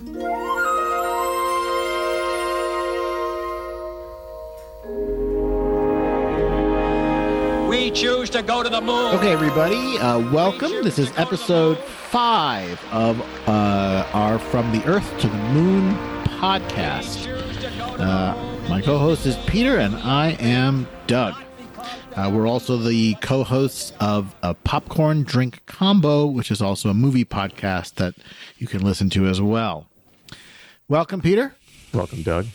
We choose to go to the moon. Okay, everybody, uh, welcome. This is episode five of uh, our From the Earth to the Moon podcast. Uh, my co host is Peter, and I am Doug. Uh, we're also the co hosts of a Popcorn Drink Combo, which is also a movie podcast that you can listen to as well. Welcome, Peter. Welcome, Doug.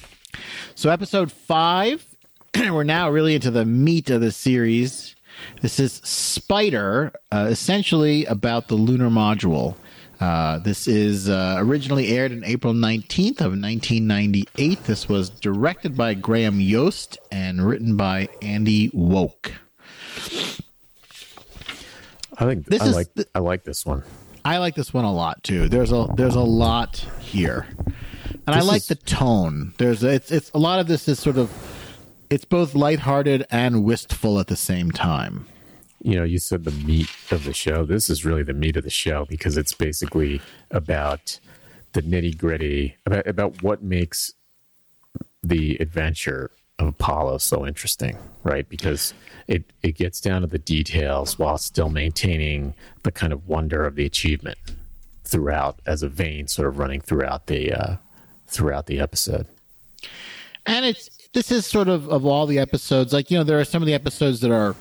So, episode five, we're now really into the meat of the series. This is Spider, uh, essentially about the lunar module. Uh, this is uh, originally aired in April 19th of 1998. This was directed by Graham Yost and written by Andy Woke. I think This I is like the- I like this one. I like this one a lot too. There's a there's a lot here, and I like is- the tone. There's it's it's a lot of this is sort of it's both lighthearted and wistful at the same time. You know, you said the meat of the show. This is really the meat of the show because it's basically about the nitty gritty about about what makes the adventure of Apollo so interesting, right? Because it it gets down to the details while still maintaining the kind of wonder of the achievement throughout as a vein sort of running throughout the uh, throughout the episode. and it's this is sort of of all the episodes like you know there are some of the episodes that are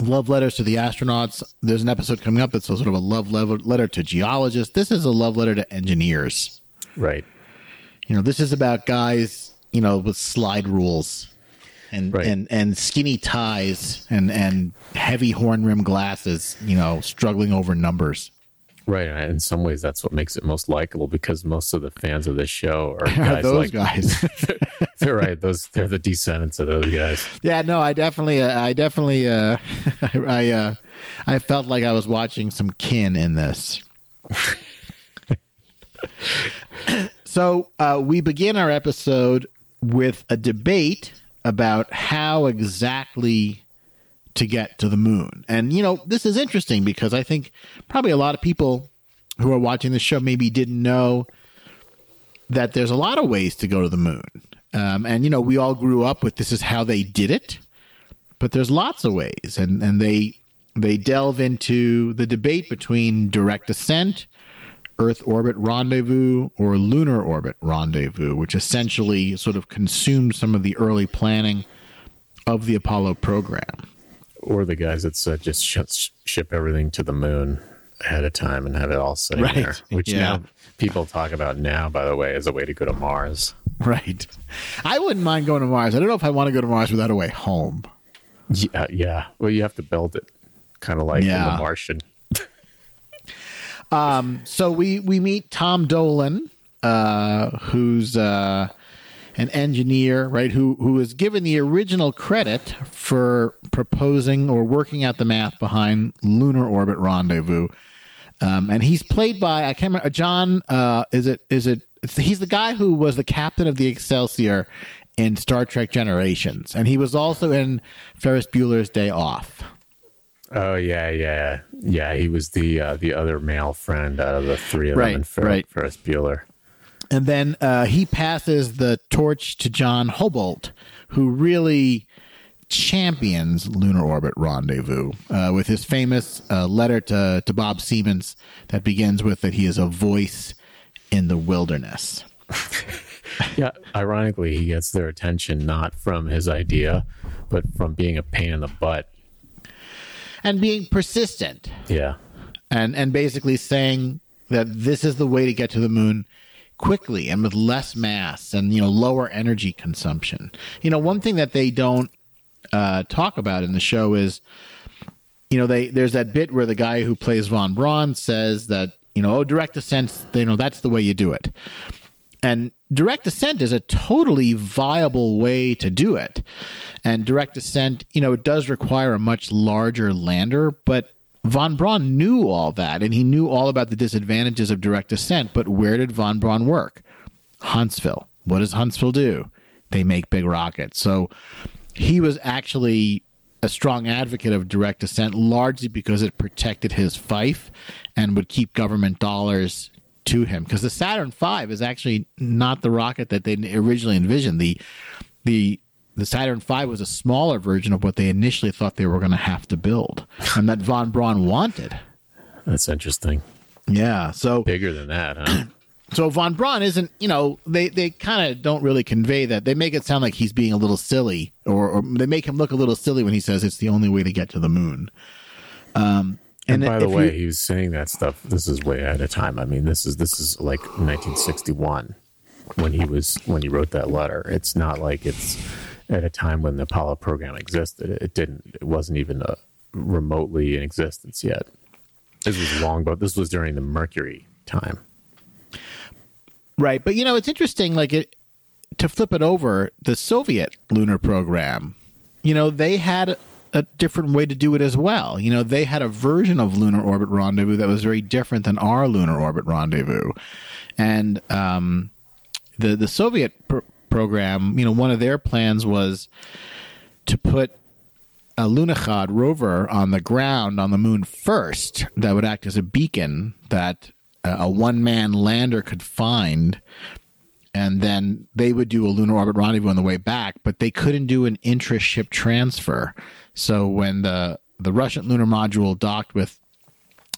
love letters to the astronauts there's an episode coming up that's a sort of a love letter letter to geologists this is a love letter to engineers Right. you know this is about guys you know with slide rules and Right. and and skinny ties and and heavy horn rim glasses you know struggling over numbers Right. and In some ways, that's what makes it most likable because most of the fans of this show are guys those like guys they're right. Those they're the descendants of those guys. Yeah, no, I definitely, uh, I definitely, uh, I, uh, I felt like I was watching some kin in this. so uh, we begin our episode with a debate about how exactly to get to the moon, and you know this is interesting because I think probably a lot of people who are watching the show maybe didn't know that there's a lot of ways to go to the moon. Um, and you know, we all grew up with this is how they did it, but there's lots of ways, and and they they delve into the debate between direct ascent, Earth orbit rendezvous, or lunar orbit rendezvous, which essentially sort of consumed some of the early planning of the Apollo program. Or the guys that said just sh- ship everything to the moon ahead of time and have it all sitting Right. there. Which Yeah. now people talk about now, by the way, as a way to go to Mars. Right. I wouldn't mind going to Mars. I don't know if I want to go to Mars without a way home. Yeah, yeah. Well, you have to build it, kind of like in The Martian. um. So we we meet Tom Dolan, uh, who's uh, an engineer, right? Who who is given the original credit for proposing or working out the math behind lunar orbit rendezvous. Um, and he's played by I can't remember John. Uh, is it is it? He's the guy who was the captain of the Excelsior in Star Trek Generations, and he was also in Ferris Bueller's Day Off. Oh yeah, yeah, yeah. He was the uh, the other male friend out of the three of Right, them in Fer- right. Ferris Bueller. And then uh, he passes the torch to John Houbolt, who really champions lunar orbit rendezvous uh, with his famous uh, letter to, to Bob Seamans that begins with that he is a voice in the wilderness. Yeah, ironically, he gets their attention not from his idea, but from being a pain in the butt. And being persistent Yeah, and, and basically saying that this is the way to get to the moon quickly and with less mass and you know lower energy consumption. You know, one thing that they don't uh, talk about in the show is you know they there's that bit where the guy who plays von Braun says that you know oh direct ascent you know that's the way you do it and direct ascent is a totally viable way to do it and direct ascent you know it does require a much larger lander but von Braun knew all that and he knew all about the disadvantages of direct ascent but where did von Braun work? Huntsville. What does Huntsville do? They make big rockets. So he was actually a strong advocate of direct ascent largely because it protected his fief and would keep government dollars to him. Because the Saturn V is actually not the rocket that they originally envisioned. The the the Saturn V was a smaller version of what they initially thought they were going to have to build, and that von Braun wanted. That's interesting. Yeah, so Bigger than that, huh? so von Braun isn't, you know, they they kind of don't really convey that. They make it sound like he's being a little silly, or, or they make him look a little silly when he says it's the only way to get to the moon. Um, and, by the way, you- he was saying that stuff. This is way ahead of time. I mean, this is this is like 1961 when he was when he wrote that letter. It's not like it's at a time when the Apollo program existed. It didn't. It wasn't even uh remotely in existence yet. This was long, but this was during the Mercury time. Right, but you know it's interesting. Like it to flip it over, the Soviet lunar program, you know, they had a different way to do it as well. You know, they had a version of lunar orbit rendezvous that was very different than our lunar orbit rendezvous, and um, the the Soviet pr- program, you know, one of their plans was to put a Lunokhod rover on the ground on the moon first that would act as a beacon that a one man lander could find. And then they would do a lunar orbit rendezvous on the way back, but they couldn't do an intra ship transfer. So when the the Russian lunar module docked with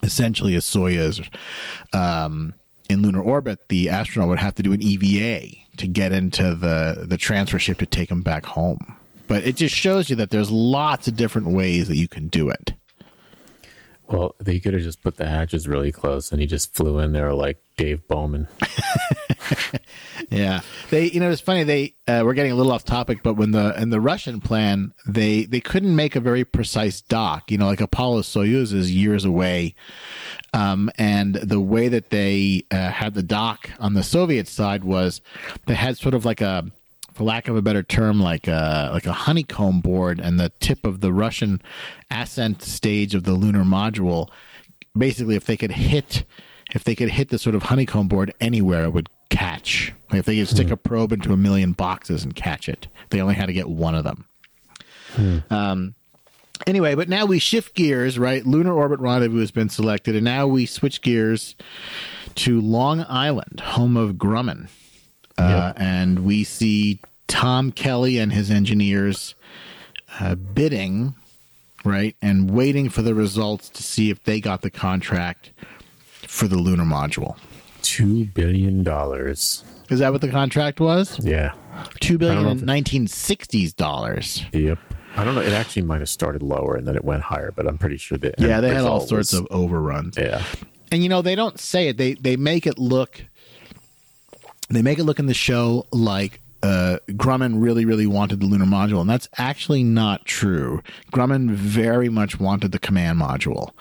essentially a Soyuz um, in lunar orbit, the astronaut would have to do an EVA to get into the the transfer ship to take him back home. But it just shows you that there's lots of different ways that you can do it. Well, they could have just put the hatches really close, and he just flew in there like Dave Bowman. Yeah, they you know it's funny they uh, we're getting a little off topic, but when the in the Russian plan they they couldn't make a very precise dock. You know, like Apollo Soyuz is years away, um, and the way that they uh, had the dock on the Soviet side was they had sort of like a for lack of a better term, like a like a honeycomb board, and the tip of the Russian ascent stage of the lunar module. Basically, if they could hit, if they could hit the sort of honeycomb board anywhere, it would catch. Like if they could stick a probe into a million boxes and catch it, they only had to get one of them. Um, anyway, but now we shift gears, right? Lunar orbit rendezvous has been selected, and now we switch gears to Long Island, home of Grumman. Uh, and we see Tom Kelly and his engineers uh, bidding, right, and waiting for the results to see if they got the contract for the lunar module. Two billion dollars. Is that what the contract was? Yeah. Two billion in 1960s dollars. Yep. I don't know. It actually might have started lower and then it went higher, but I'm pretty sure that. Yeah, they had all sorts was- of overruns. Yeah. and you know they don't say it they they make it look they make it look in the show like uh, Grumman really, really wanted the lunar module, and that's actually not true. Grumman very much wanted the command module,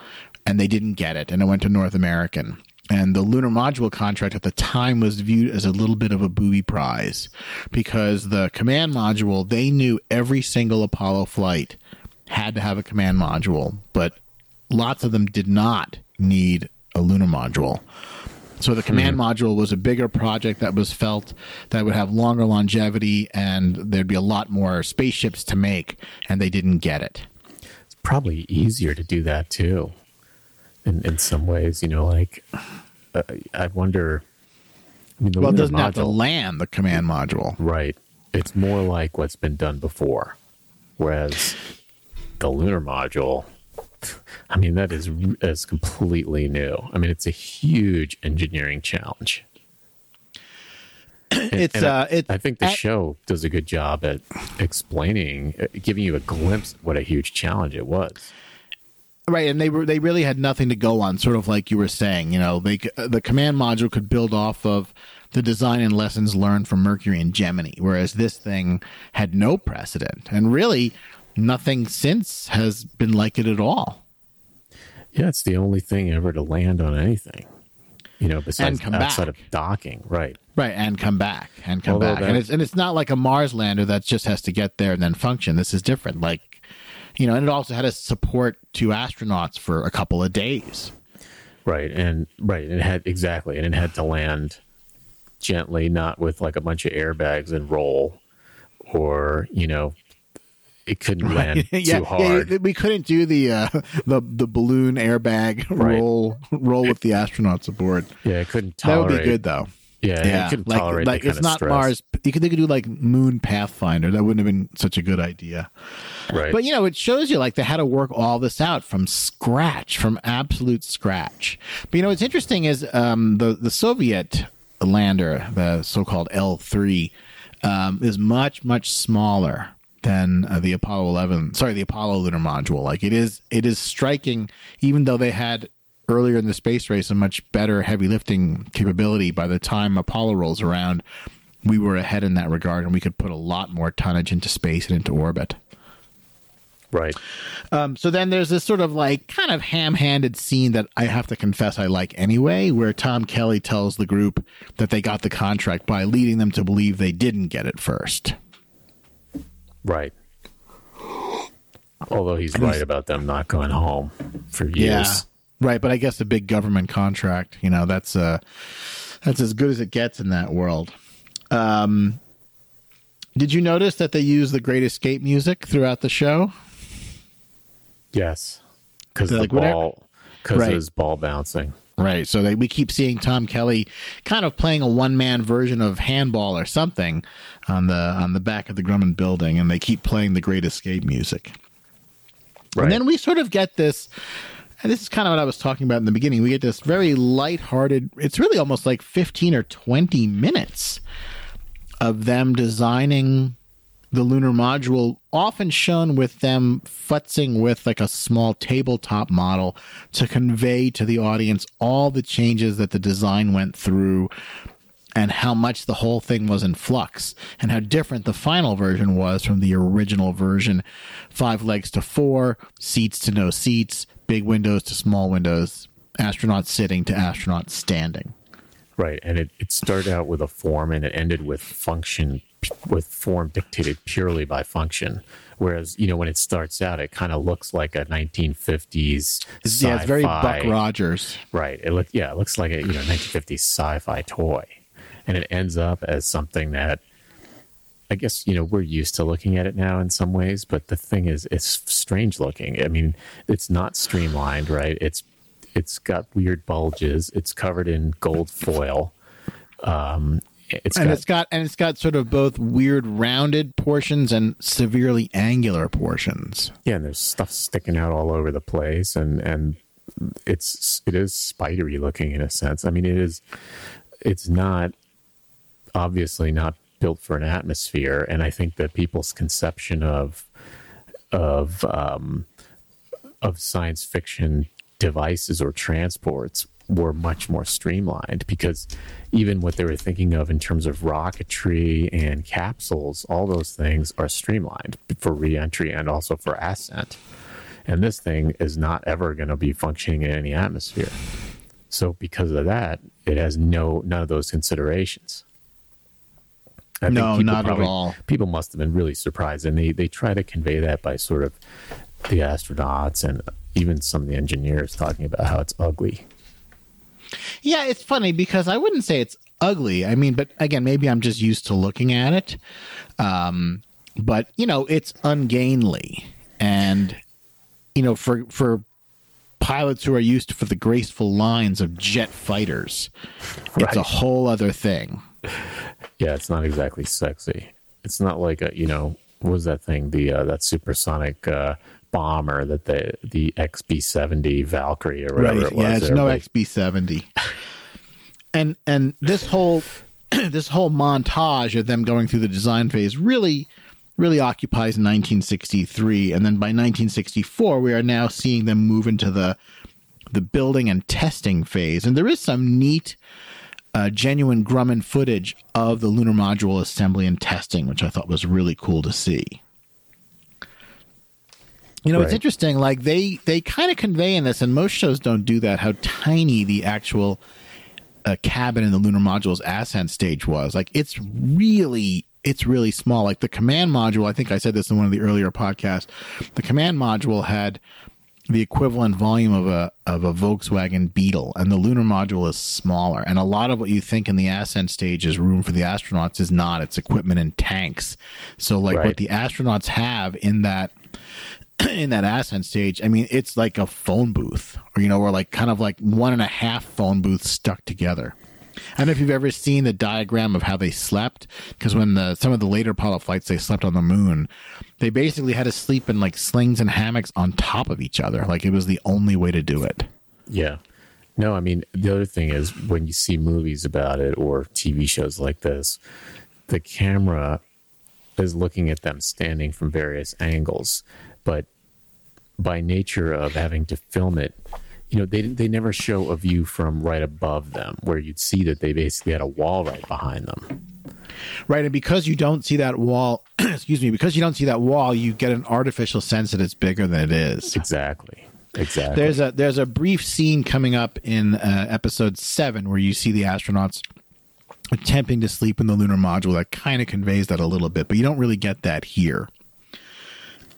and they didn't get it, and it went to North American. And the lunar module contract at the time was viewed as a little bit of a booby prize because the command module, they knew every single Apollo flight had to have a command module, but lots of them did not need a lunar module. So the command module was a bigger project that was felt that would have longer longevity and there'd be a lot more spaceships to make, and they didn't get it. It's probably easier to do that too. In in some ways, you know, like uh, I wonder. I mean, the Well, it doesn't have to land the command module. Right. It's more like what's been done before. Whereas the lunar module, I mean, that is, is completely new. I mean, it's a huge engineering challenge. And- It's, and I- uh, it- I think the at- show does a good job at explaining, uh, giving you a glimpse of what a huge challenge it was. Right, and they were they really had nothing to go on, sort of like you were saying. You know, they uh, the command module could build off of the design and lessons learned from Mercury and Gemini, whereas this thing had no precedent, and really nothing since has been like it at all. Yeah, it's the only thing ever to land on anything. You know, besides come outside back. of docking, right? Right, and come back and come Although back, and it's and it's not like a Mars lander that just has to get there and then function. This is different, like you know, and it also had a support to astronauts for a couple of days. Right, and right, and it had exactly, and it had to land gently, not with like a bunch of airbags and roll, or you know, it couldn't land yeah, too hard. Yeah, we couldn't do the uh, the the balloon airbag Right. roll roll with the astronauts aboard. Yeah, it couldn't Tolerate. That would be good though. Yeah, Yeah, it couldn't like, tolerate like it's not stress. Mars. You could they could do like Moon Pathfinder. That wouldn't have been such a good idea. Right. But you know, it shows you like they had to work all this out from scratch, from absolute scratch. But you know, what's interesting is um, the the Soviet lander, the so-called L three, um, is much much smaller than uh, the Apollo 11. Sorry, the Apollo lunar module. Like it is, it is striking. Even though they had earlier in the space race a much better heavy lifting capability, by the time Apollo rolls around, we were ahead in that regard, and we could put a lot more tonnage into space and into orbit. right. Um, so then there's this sort of like kind of ham-handed scene that I have to confess I like anyway, where Tom Kelly tells the group that they got the contract by leading them to believe they didn't get it first. Right. Although he's right about them not going home for years. Yeah, right. But I guess a big government contract, you know, that's uh, that's as good as it gets in that world. Um, did you notice that they use the Great Escape music throughout the show? Yes. Because the like, ball, because Right. of his ball bouncing. Right. So they, we keep seeing Tom Kelly kind of playing a one man version of handball or something on the on the back of the Grumman building, and they keep playing the Great Escape music. Right. And then we sort of get this, and this is kind of what I was talking about in the beginning. We get this very lighthearted, it's really almost like 15 or 20 minutes of them designing the lunar module, often shown with them futzing with like a small tabletop model to convey to the audience all the changes that the design went through and how much the whole thing was in flux and how different the final version was from the original version five legs to four seats to no seats big windows to small windows astronauts sitting to astronauts standing Right. And it, it started out with a form and it ended with function, with form dictated purely by function. Whereas, you know, when it starts out, it kind of looks like a 1950s. It's- yeah it's very buck rogers Right. It look yeah, it looks like a you know 1950s sci-fi toy, and it ends up as something that I guess you know we're used to looking at it now in some ways, but the thing is, it's strange looking. I mean, it's not streamlined, right? It's it's got weird bulges. It's covered in gold foil. Um, it's and got it's got and it's got sort of both weird rounded portions and severely angular portions yeah, and there's stuff sticking out all over the place, and and it's it is spidery looking in a sense. I mean, it is. It's not obviously not built for an atmosphere, and I think that people's conception of of um, of science fiction devices or transports were much more streamlined because even what they were thinking of in terms of rocketry and capsules, all those things are streamlined for reentry and also for ascent. And this thing is not ever going to be functioning in any atmosphere. So because of that, it has no none of those considerations. I No, not at all. People must have been really surprised, and they they try to convey that by sort of the astronauts and even some of the engineers talking about how it's ugly. Yeah, it's funny because I wouldn't say it's ugly. I mean, but again, maybe I'm just used to looking at it. Um, but you know, it's ungainly, and you know, for for pilots who are used for the graceful lines of jet fighters, it's a whole other thing. Yeah, it's not exactly sexy. It's not like a you know what was that thing the uh, that supersonic uh, bomber that the the XB seventy Valkyrie or whatever it was. Yeah, it's no Everybody- XB seventy. And and this whole this whole montage of them going through the design phase really really occupies 1963 and then by 1964 we are now seeing them move into the the building and testing phase and there is some neat uh, genuine Grumman footage of the lunar module assembly and testing which I thought was really cool to see. You know, it's interesting. Like they they kind of convey in this, and most shows don't do that. How tiny the actual uh, cabin in the lunar module's ascent stage was. Like it's really it's really small. Like the command module. I think I said this in one of the earlier podcasts. The command module had the equivalent volume of a of a Volkswagen Beetle, and the lunar module is smaller. And a lot of what you think in the ascent stage is room for the astronauts is not. It's equipment and tanks. So like Right. what the astronauts have in that in that ascent stage, I mean, it's like a phone booth, or you know, or like kind of like one and a half phone booths stuck together. I don't know if you've ever seen the diagram of how they slept, because when the some of the later Apollo flights they slept on the moon, they basically had to sleep in like slings and hammocks on top of each other. Like it was the only way to do it. Yeah. No, I mean, the other thing is when you see movies about it or TV shows like this, the camera is looking at them standing from various angles. But by nature of having to film it, you know, they, they never show a view from right above them where you'd see that they basically had a wall right behind them. Right, and because you don't see that wall, excuse me, because you don't see that wall, you get an artificial sense that it's bigger than it is. Exactly. Exactly. There's a there's a brief scene coming up in uh, episode seven where you see the astronauts attempting to sleep in the lunar module. That kind of conveys that a little bit, but you don't really get that here.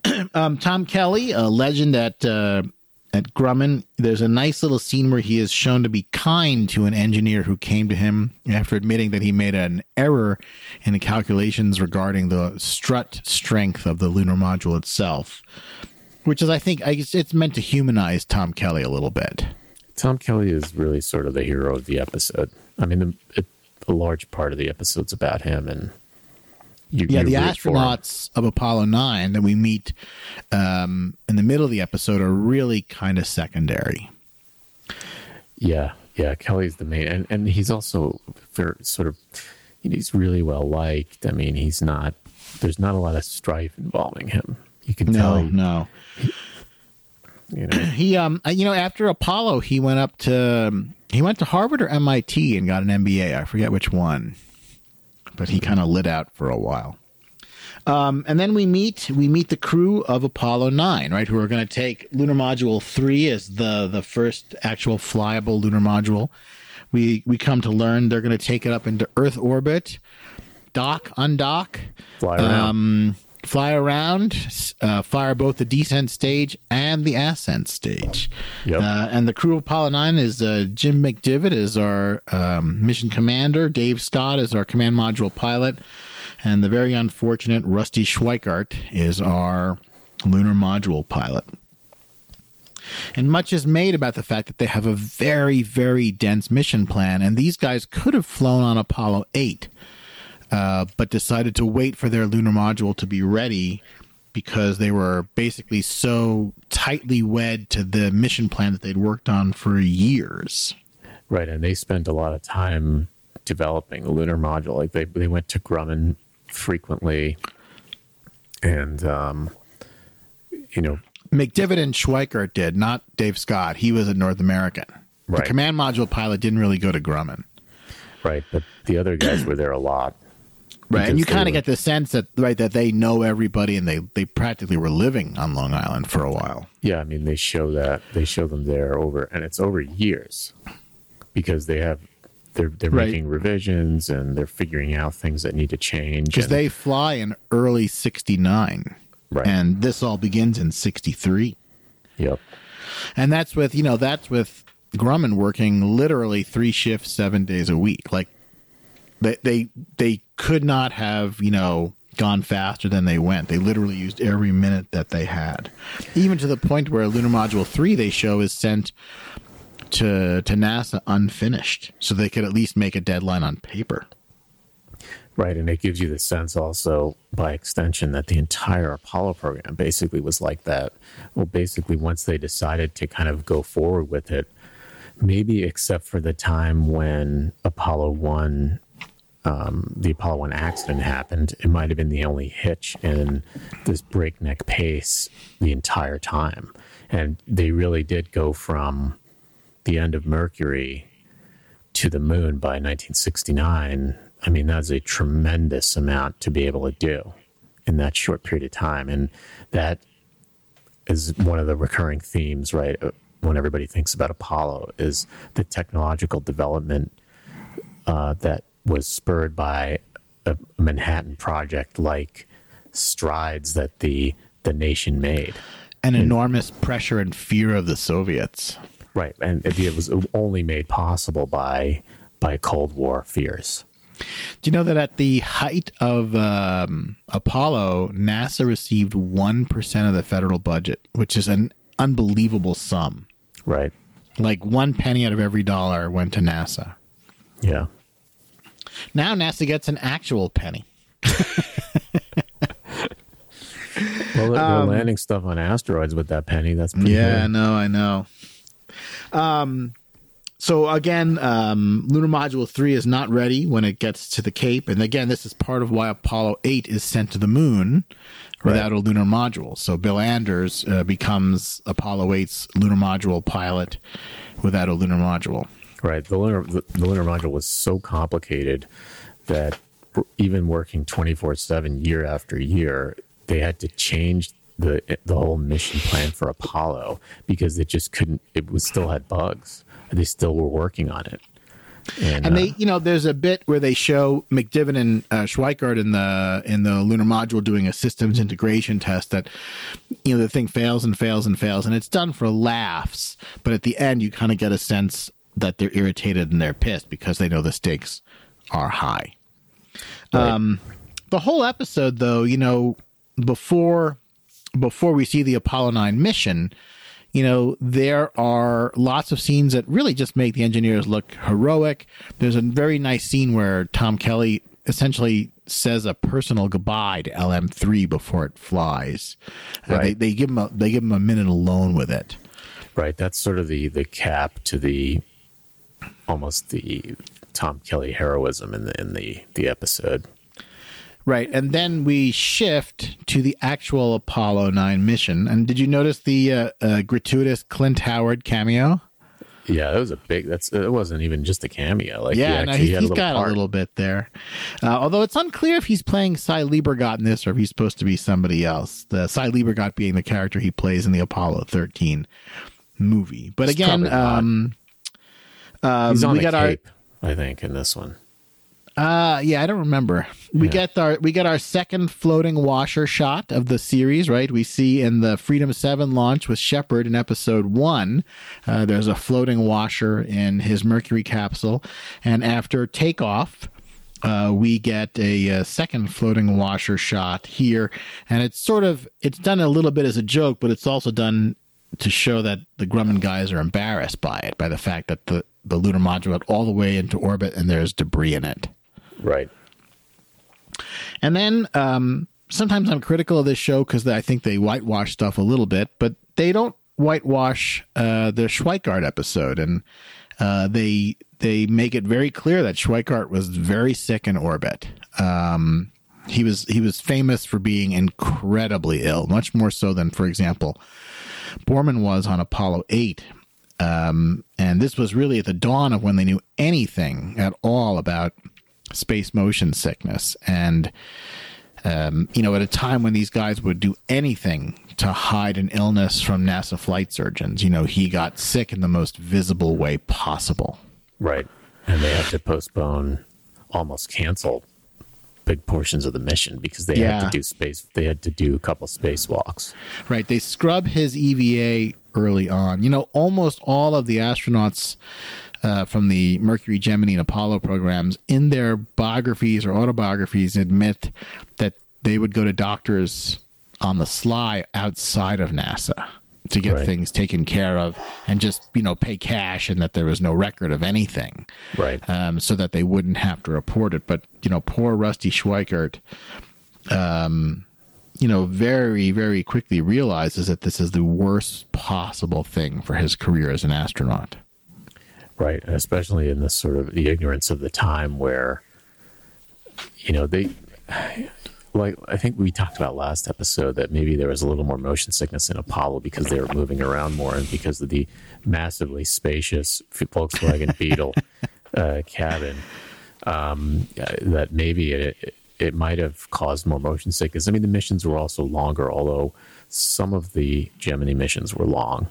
um, Tom Kelly, a legend at uh, at Grumman, there's a nice little scene where he is shown to be kind to an engineer who came to him after admitting that he made an error in the calculations regarding the strut strength of the lunar module itself which is I think I guess it's meant to humanize Tom Kelly a little bit. Tom Kelly is really sort of the hero of the episode. I mean, the, it, a large part of the episode's about him, and you, Yeah, you the astronauts of Apollo nine that we meet um, in the middle of the episode are really kind of secondary. Yeah, yeah. Kelly's the main, and and he's also very sort of he's really well liked. I mean, he's not. There's not a lot of strife involving him. You can tell. No, he- You know, He um uh, you know after Apollo he went up to he went to Harvard or MIT and got an MBA. I forget which one, but he kind of lit out for a while. Um, and then we meet we meet the crew of Apollo nine, right? Who are going to take lunar module three as the the first actual flyable lunar module. We we come to learn they're going to take it up into Earth orbit, dock, undock, fly around. um, fly around, uh, fire both the descent stage and the ascent stage. Yep. Uh, and the crew of Apollo 9 is uh, Jim McDivitt is our um, mission commander, Dave Scott is our command module pilot, and the very unfortunate Rusty Schweickart is our lunar module pilot. And much is made about the fact that they have a very, very dense mission plan, and these guys could have flown on Apollo 8 uh, but decided to wait for their lunar module to be ready because they were basically so tightly wed to the mission plan that they'd worked on for years. Right, and they spent a lot of time developing the lunar module. Like they they went to Grumman frequently, and um, you know, McDivitt and Schweickart did, not Dave Scott. He was a North American. The Right. command module pilot didn't really go to Grumman. right. But the other guys were there a lot. Right. And you kind of get the sense that right that they know everybody and they, they practically were living on Long Island for a while. Yeah, I mean they show that they show them there over, and it's over years because they have they're they're Right. making revisions and they're figuring out things that need to change. Because they fly in early 69. Right. And this all begins in 63. yep, And that's with, you know, that's with Grumman working literally three shifts, seven days a week. Like they, they, they could not have, you know, gone faster than they went. They literally used every minute that they had. Even to the point where Lunar Module 3 they show is sent to, to NASA unfinished. So they could at least make a deadline on paper. right, and it gives you the sense also by extension that the entire Apollo program basically was like that. Well, basically, once they decided to kind of go forward with it, maybe except for the time when Apollo One um, the Apollo 1 accident happened, it might have been the only hitch in this breakneck pace the entire time. And they really did go from the end of Mercury to the moon by 1969. I mean, that's a tremendous amount to be able to do in that short period of time. And that is one of the recurring themes, right? uh, When everybody thinks about Apollo, is the technological development uh, that was spurred by a Manhattan project like strides that the the nation made. an enormous pressure and fear of the Soviets. Right, and it, it was only made possible by by Cold War fears. Do you know that at the height of um, Apollo, NASA received one percent of the federal budget, which is an unbelievable sum. Right. Like one penny out of every dollar went to NASA. Yeah. Now NASA gets an actual penny. Well, they're, they're landing stuff on asteroids with that penny. That's pretty Yeah, I know, I know. Um, so again, um, lunar module three is not ready when it gets to the Cape, and again, this is part of why Apollo eight is sent to the moon without a lunar module. So Bill Anders uh, becomes Apollo 8's lunar module pilot without a lunar module. Right. The lunar the, the lunar module was so complicated that even working twenty four seven year after year, they had to change the the whole mission plan for Apollo because it just couldn't. It was still had bugs. They still were working on it. And, And uh, they, you know, there's a bit where they show McDivitt and uh, Schweickart in the in the lunar module doing a systems integration test that, you know, the thing fails and fails and fails, and it's done for laughs. But at the end, you kind of get a sense that they're irritated and they're pissed because they know the stakes are high. Um, the whole episode, though, you know, before before we see the Apollo nine mission, you know, there are lots of scenes that really just make the engineers look heroic. There's a very nice scene where Tom Kelly essentially says a personal goodbye to LM3 before it flies. Uh, Right. they, they give him a, they give him a minute alone with it. right. That's sort of the the cap to the almost the Tom Kelly heroism in the in the the episode. Right, and then we shift to the actual Apollo 9 mission. And did you notice the uh, uh, gratuitous Clint Howard cameo? Yeah, that was a big. That's it. Wasn't even just a cameo. Like Yeah, he no, he's, had he's a got part. a little bit there. Uh, although it's unclear if he's playing Sy Liebergot in this or if he's supposed to be somebody else. The Sy Liebergot being the character he plays in the Apollo 13 movie. But It's again, um, um, He's on we the got our I think, in this one. Uh yeah, I don't remember. We Yeah. get our we get our second floating washer shot of the series, right? We see in the Freedom 7 launch with Shepard in episode 1, uh, there's a floating washer in his Mercury capsule and after takeoff uh, we get a, uh second floating washer shot here, and it's sort of it's done a little bit as a joke, but it's also done to show that the Grumman guys are embarrassed by it, by the fact that the the lunar module all the way into orbit and there's debris in it. Right. And then um, sometimes I'm critical of this show because I think they whitewash stuff a little bit, but they don't whitewash uh, the Schweickart episode, and uh, they they make it very clear that Schweickart was very sick in orbit. Um, he was he was famous for being incredibly ill, much more so than, for example, Borman was on Apollo eight. Um, and this was really at the dawn of when they knew anything at all about space motion sickness. And, um, you know, at a time when these guys would do anything to hide an illness from NASA flight surgeons, you know, he got sick in the most visible way possible. Right. And they had to postpone, almost cancel big portions of the mission because they had to do space. They had to do a couple spacewalks. Right. They scrub his EVA early on. You know, almost all of the astronauts uh, from the Mercury, Gemini, and Apollo programs in their biographies or autobiographies admit that they would go to doctors on the sly outside of NASA to get Right. things taken care of and just, you know, pay cash and that there was no record of anything Right. um, so that they wouldn't have to report it. But you know, poor Rusty Schweickart, um, you know, very very quickly realizes that this is the worst possible thing for his career as an astronaut. Right. And especially in this sort of the ignorance of the time where, you know, they, like, I think we talked about last episode that maybe there was a little more motion sickness in Apollo because they were moving around more and because of the massively spacious Volkswagen Beetle uh, cabin. Um, uh, that maybe it, it might have caused more motion sickness. I mean, the missions were also longer, although some of the Gemini missions were long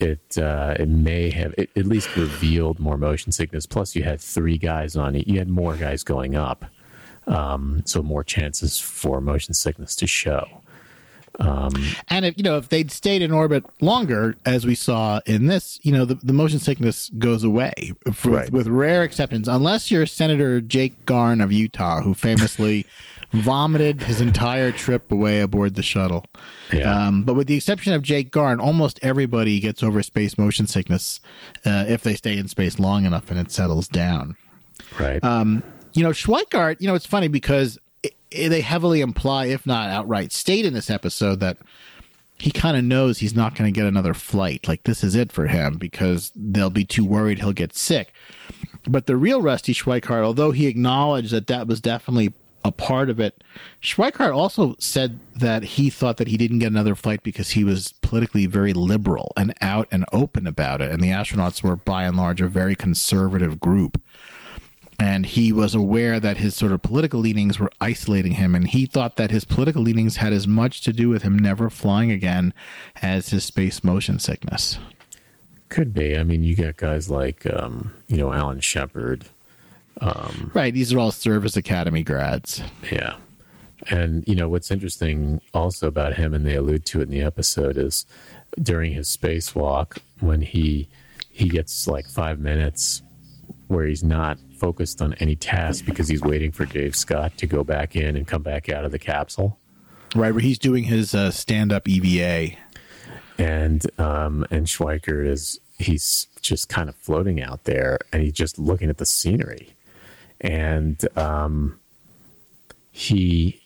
it uh, it may have it at least revealed more motion sickness. Plus, you had three guys on it. You had more guys going up, um, so more chances for motion sickness to show. Um, And if you know if they'd stayed in orbit longer, as we saw in this, you know the, the motion sickness goes away with, Right. with rare exceptions, unless you're Senator Jake Garn of Utah, who famously vomited his entire trip away aboard the shuttle. Yeah. Um, but with the exception of Jake Garn, almost everybody gets over space motion sickness uh, if they stay in space long enough and it settles down. Right. You know, Schweickart, you know, it's funny because i i they heavily imply, if not outright state in this episode, that he kind of knows he's not going to get another flight. Like, this is it for him because they'll be too worried he'll get sick. But the real Rusty Schweickart, although he acknowledged that that was definitely a part of it, Schweickart also said that he thought that he didn't get another flight because he was politically very liberal and out and open about it. And the astronauts were, by and large, a very conservative group and he was aware that his sort of political leanings were isolating him and he thought that his political leanings had as much to do with him never flying again as his space motion sickness Could be. I mean, you got guys like, um, you know, Alan Shepard. right these are all service academy grads Yeah. And, you know, what's interesting also about him, and they allude to it in the episode, is during his spacewalk, when he he gets like five minutes where he's not focused on any task because he's waiting for Dave Scott to go back in and come back out of the capsule. right where he's doing his uh, stand-up eva and um and Schweiker is he's just kind of floating out there and he's just looking at the scenery. And um he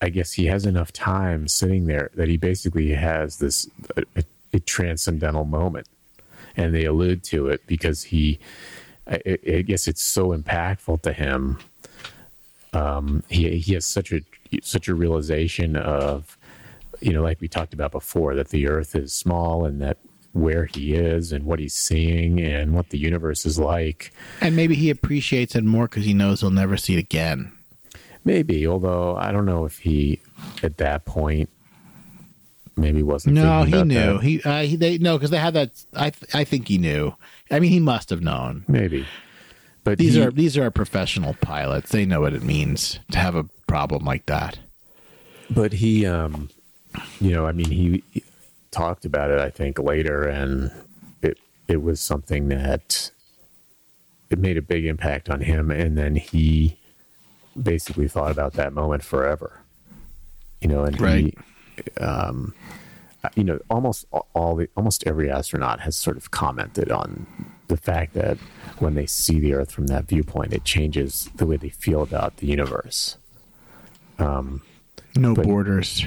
I guess he has enough time sitting there that he basically has this a, a, a transcendental moment. And they allude to it because he I, I guess it's so impactful to him um he he has such a such a realization of you know, like we talked about before, that the Earth is small and that where he is and what he's seeing and what the universe is like. and maybe he appreciates it more because he knows he'll never see it again Maybe, although I don't know if he, at that point, maybe wasn't. no he knew that. he uh, he they no because they had that i th- i think he knew i mean he must have known Maybe, but these he- are these are professional pilots they know what it means to have a problem like that but he, um, you know, I mean, he, he talked about it. I think later, and it it was something that it made a big impact on him, and then he basically thought about that moment forever. You know, and Right. he, um, you know, almost all the almost every astronaut has sort of commented on the fact that when they see the Earth from that viewpoint, it changes the way they feel about the universe. no But- borders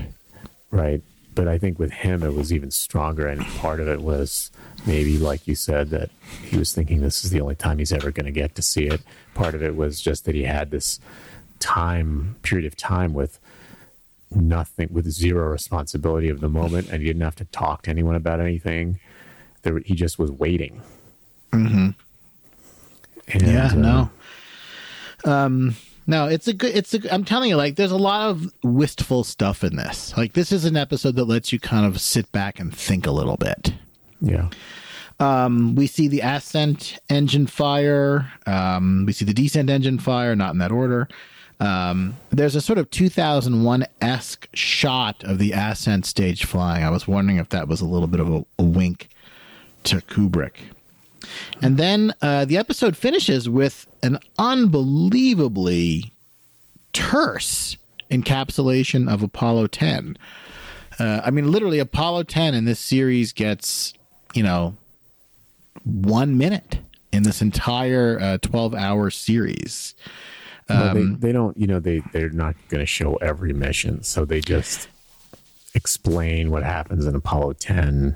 Right. But I think with him, it was even stronger. And part of it was maybe, like you said, that he was thinking this is the only time he's ever going to get to see it. Part of it was just that he had this time, period of time with nothing, with zero responsibility of the moment. And he didn't have to talk to anyone about anything. There, he just was waiting. Mm-hmm. And, yeah uh, no um no it's a good it's a i'm telling you like there's a lot of wistful stuff in this like this is an episode that lets you kind of sit back and think a little bit Yeah. um we see the ascent engine fire um we see the descent engine fire not in that order um there's a sort of 2001-esque shot of the ascent stage flying i was wondering if that was a little bit of a, a wink to kubrick and then uh, the episode finishes with an unbelievably terse encapsulation of Apollo 10. Uh, I mean, literally, Apollo 10 in this series gets, you know, one minute in this entire 12 hour series. Well, Um, they, they don't, you know, they, they're not going to show every mission. So they just explain what happens in Apollo 10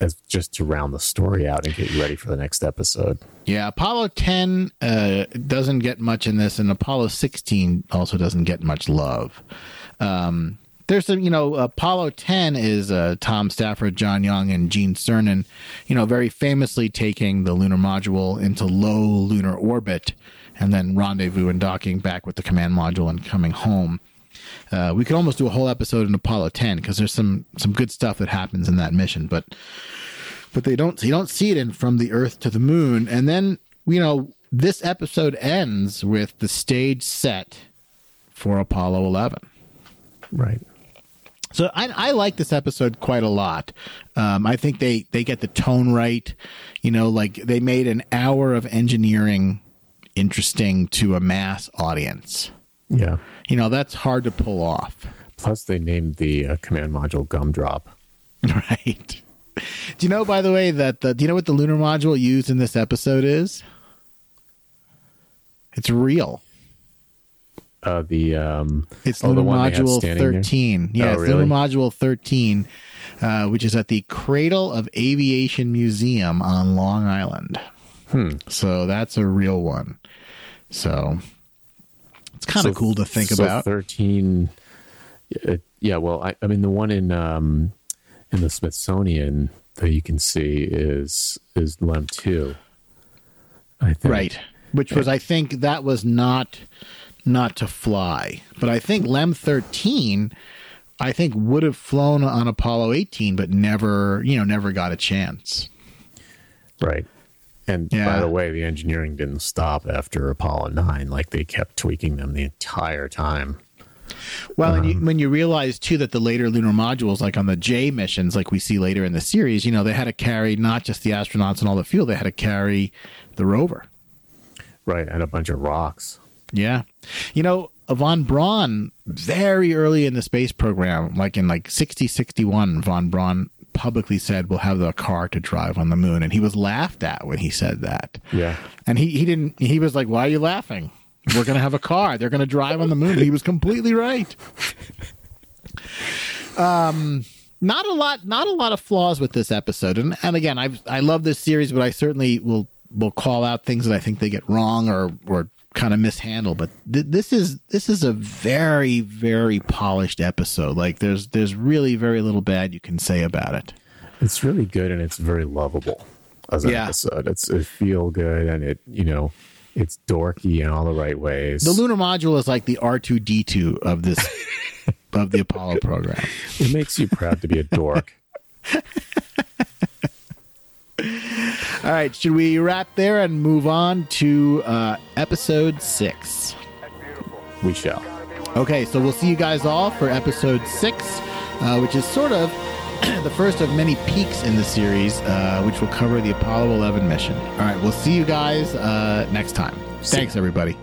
as just to round the story out and get you ready for the next episode. Yeah, Apollo 10 uh, doesn't get much in this, and Apollo 16 also doesn't get much love. Um, there's some, you know, Apollo 10 is uh, Tom Stafford, John Young, and Gene Cernan, you know, very famously taking the lunar module into low lunar orbit and then rendezvous and docking back with the command module and coming home. Uh, we could almost do a whole episode in Apollo 10 because there's some some good stuff that happens in that mission, but but they don't you don't see it in from the earth to the moon and then you know this episode ends with the stage set for apollo 11 Right. So I, I like this episode quite a lot. Um, I think they, they get the tone right. You know, like they made an hour of engineering interesting to a mass audience. Yeah. You know, that's hard to pull off. Plus, they named the uh, command module Gumdrop. Right. Do you know, by the way, that the, do you know what the lunar module used in this episode is? It's real. Uh, the um, It's oh, the lunar had module standing there? 13. Yeah, Oh, it's really? lunar module 13, uh, which is at the Cradle of Aviation Museum on Long Island. Hmm. So that's a real one. So it's kind of So- cool to think so about. Thirteen. uh, yeah, well, I, I mean, the one in um, in the Smithsonian that you can see is is Lem two. I think. Right. Which was, I think, that was not not to fly, but I think Lem thirteen, I think would have flown on Apollo eighteen, but never, you know, never got a chance. Right. And Yeah. by the way, the engineering didn't stop after Apollo nine. Like they kept tweaking them the entire time. Well, and Um, you, when you realize too that the later lunar modules, like on the J missions, like we see later in the series, you know, they had to carry not just the astronauts and all the fuel; they had to carry the rover. Right. And a bunch of rocks. Yeah. You know, von Braun, very early in the space program, like in like 60, 61, von Braun publicly said, we'll have the car to drive on the moon. And he was laughed at when he said that. Yeah. And he, he didn't, he was like, why are you laughing? We're going to have a car. They're going to drive on the moon. He was completely right. Um, not a lot, not a lot of flaws with this episode. And, and again, I, I love this series, but I certainly will, will call out things that I think they get wrong or, or kind of mishandle. But th- this is, this is a very, very polished episode. Like there's, there's really very little bad you can say about it. It's really good and it's very lovable as an Yeah. episode. It's it feel good and it you know it's dorky in all the right ways. The lunar module is like the R2D2 of this, of the Apollo program. it makes you proud to be a dork. All right, should we wrap there and move on to uh, episode six? we shall. Okay, so we'll see you guys all for episode six, uh, which is sort of the first of many peaks in the series, uh, which will cover the Apollo 11 mission. All right, we'll see you guys uh, next time. Thanks, everybody.